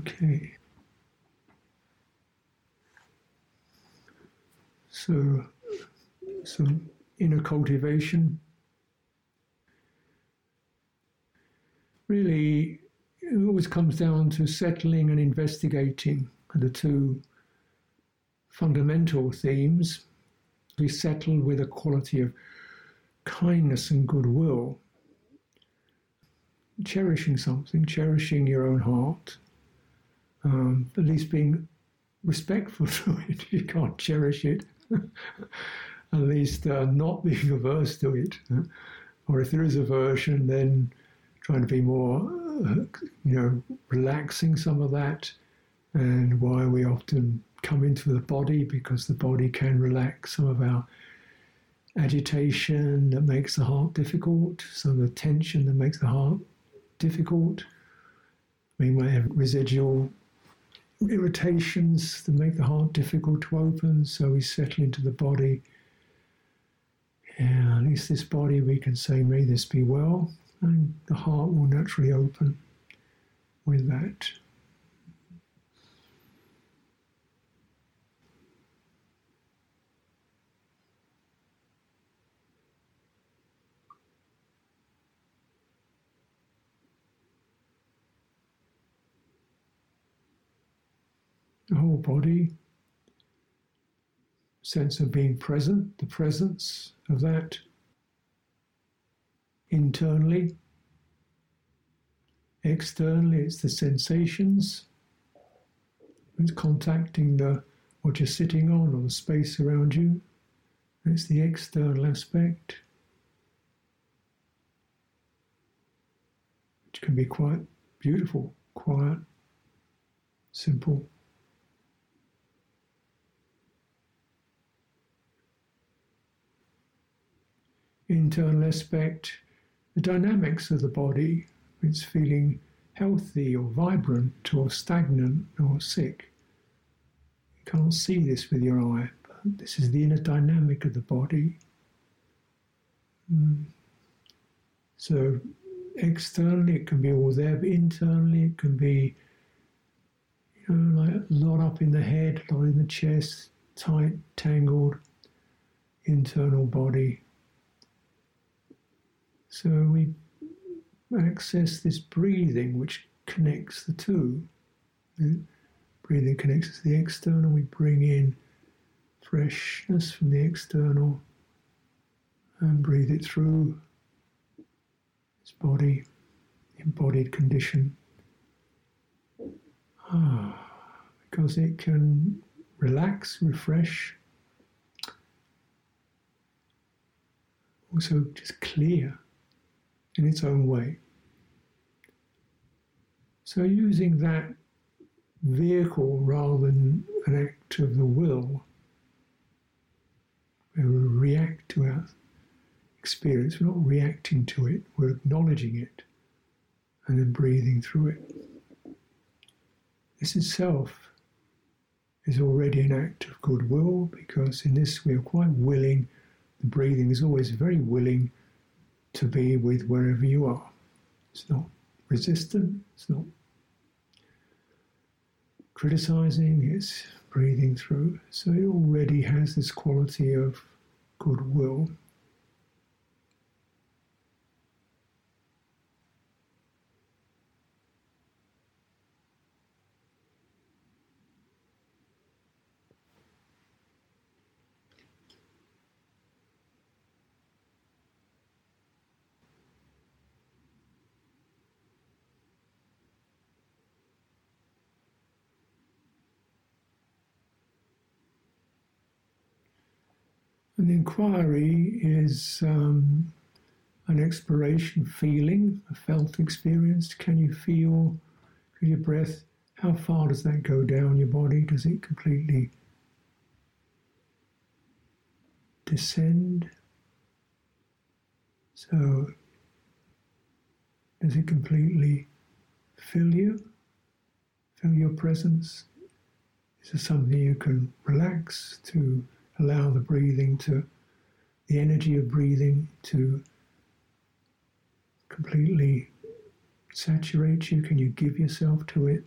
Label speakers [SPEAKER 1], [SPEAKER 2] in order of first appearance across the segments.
[SPEAKER 1] Okay. So, some inner cultivation. Really, it always comes down to settling and investigating the two fundamental themes. We settle with a quality of kindness and goodwill, cherishing something, cherishing your own heart, um, at least being respectful to it. You can't cherish it. at least uh, not being averse to it. Or if there is aversion, then trying to be more, uh, you know, relaxing some of that. And why we often come into the body because the body can relax some of our agitation that makes the heart difficult, some of the tension that makes the heart difficult. We may have residual irritations that make the heart difficult to open, so we settle into the body. At least this body we can say, May this be well, and the heart will naturally open with that. The whole body, sense of being present, the presence of that internally. Externally, it's the sensations. It's contacting the what you're sitting on or the space around you. It's the external aspect, which can be quite beautiful, quiet, simple. Internal aspect, the dynamics of the body, it's feeling healthy or vibrant or stagnant or sick. You can't see this with your eye, but this is the inner dynamic of the body. Mm. So, externally it can be all there, but internally it can be, you know, like a lot up in the head, a lot in the chest, tight, tangled, internal body. So we access this breathing which connects the two. The breathing connects us to the external, we bring in freshness from the external and breathe it through this body, embodied condition. Ah, because it can relax, refresh, also just clear in its own way. So, using that vehicle rather than an act of the will, we react to our experience. We're not reacting to it, we're acknowledging it and then breathing through it. This itself is already an act of goodwill because in this we are quite willing. The breathing is always very willing to be with wherever you are. It's not resistant, it's not criticizing, it's breathing through. So it already has this quality of goodwill. An inquiry is um, an exploration feeling, a felt experience. Can you feel your breath? How far does that go down your body? Does it completely descend? So, does it completely fill you? Fill your presence? Is it something you can relax to? Allow the breathing to, the energy of breathing to completely saturate you? Can you give yourself to it?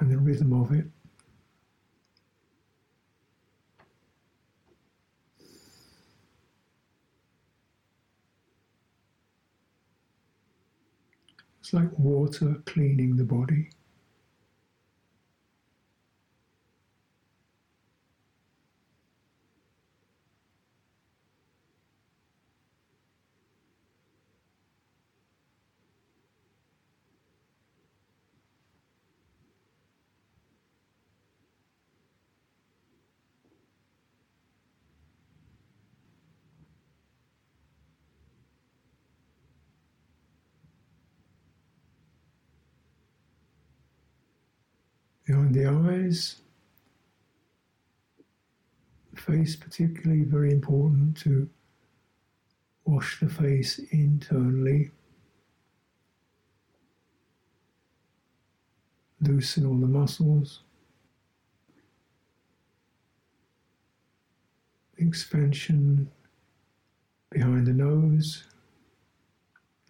[SPEAKER 1] and the rhythm of it. It's like water cleaning the body. Behind the eyes, face particularly very important to wash the face internally, loosen all the muscles, expansion behind the nose,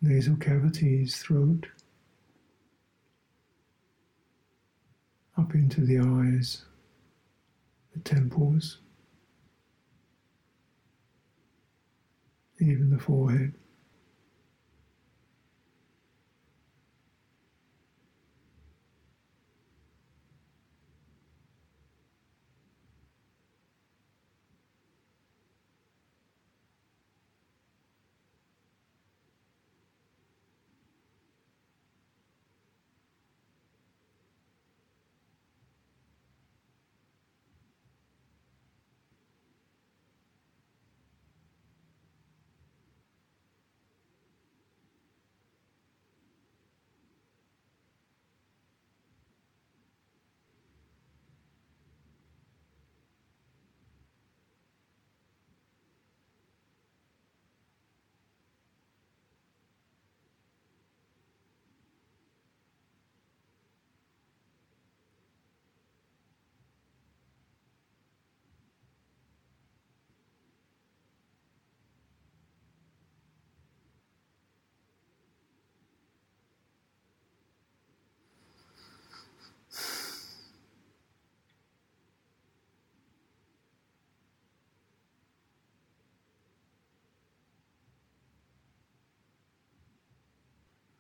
[SPEAKER 1] nasal cavities, throat. Up into the eyes, the temples, even the forehead.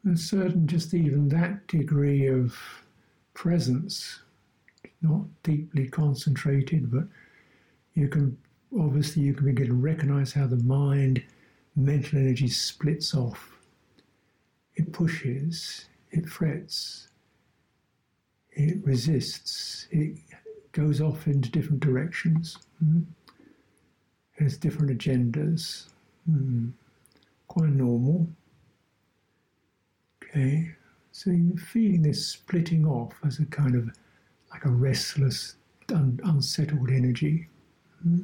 [SPEAKER 1] And certain, just even that degree of presence, not deeply concentrated, but you can obviously you can begin to recognize how the mind, mental energy splits off. It pushes, it frets, it resists, it goes off into different directions. Mm. Has different agendas. Mm. Quite normal. Okay, so you're feeling this splitting off as a kind of like a restless, un- unsettled energy. Hmm?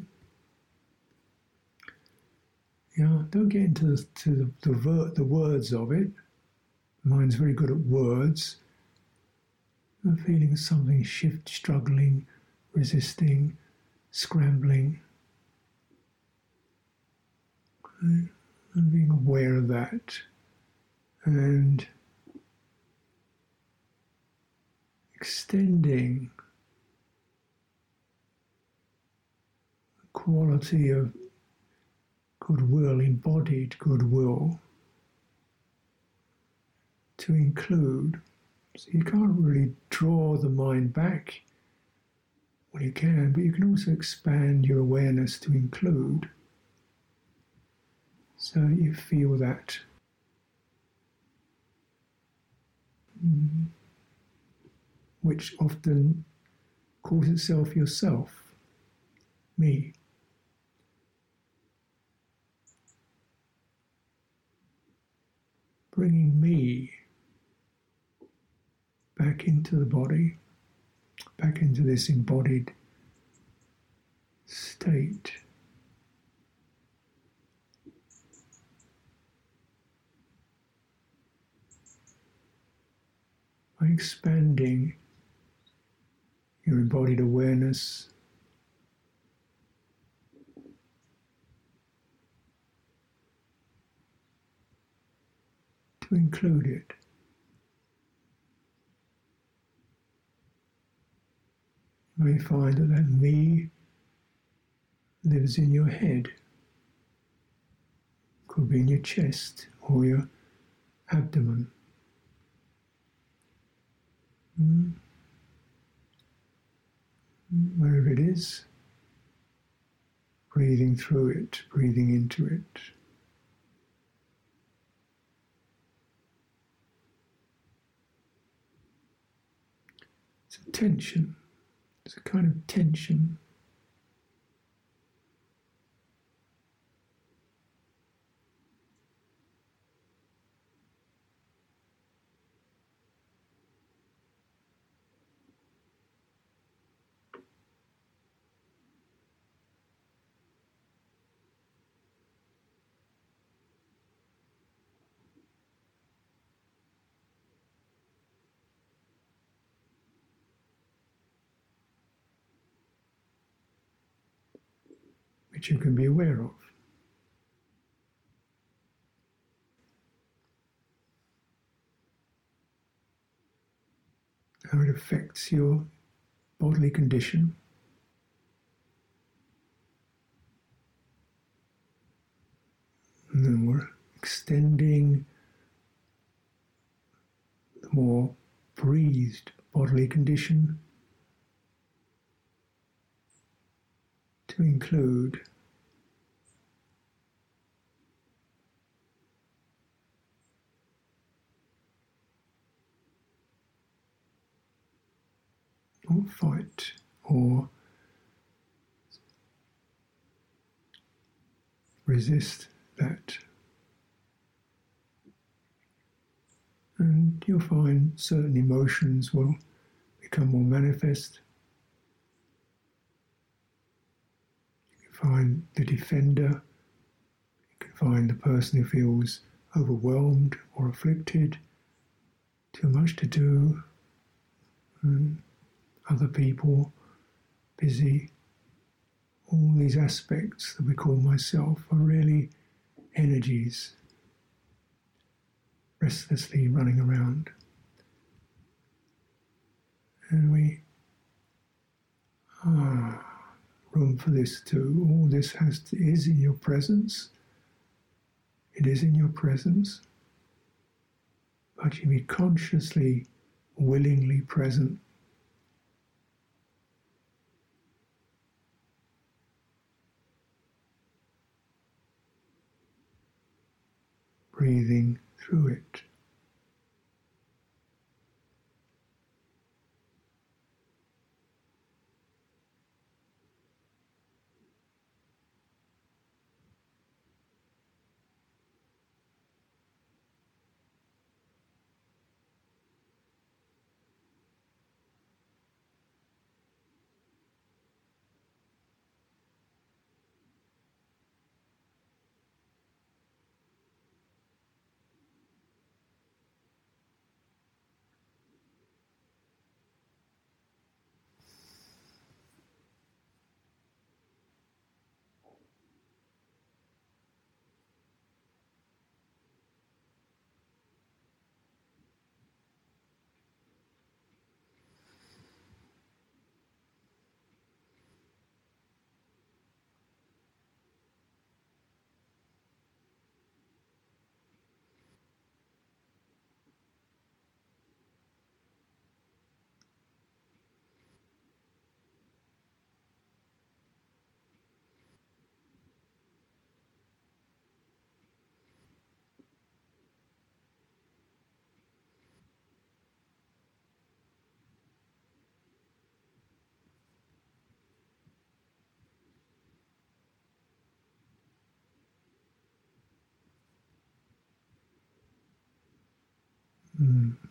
[SPEAKER 1] Yeah, don't get into the, to the, the, ver- the words of it. Mind's very good at words. A feeling something shift, struggling, resisting, scrambling. Okay. And being aware of that. And extending the quality of goodwill, embodied goodwill, to include. So you can't really draw the mind back. Well, you can, but you can also expand your awareness to include. So you feel that. Mm which often calls itself yourself, me. Bringing me back into the body, back into this embodied state. By expanding embodied awareness. To include it. You may find that that me lives in your head. Could be in your chest or your abdomen. Mm. Wherever it is, breathing through it, breathing into it. It's a tension, it's a kind of tension. Which you can be aware of. How it affects your bodily condition. And then we're extending the more breathed bodily condition to include or fight or resist that. And you'll find certain emotions will become more manifest. You can find the defender, you can find the person who feels overwhelmed or afflicted, too much to do. And other people, busy. All these aspects that we call myself are really energies restlessly running around. And we, ah, room for this too. All this has to, is in your presence. It is in your presence. But you be consciously, willingly present breathing through it. Mm.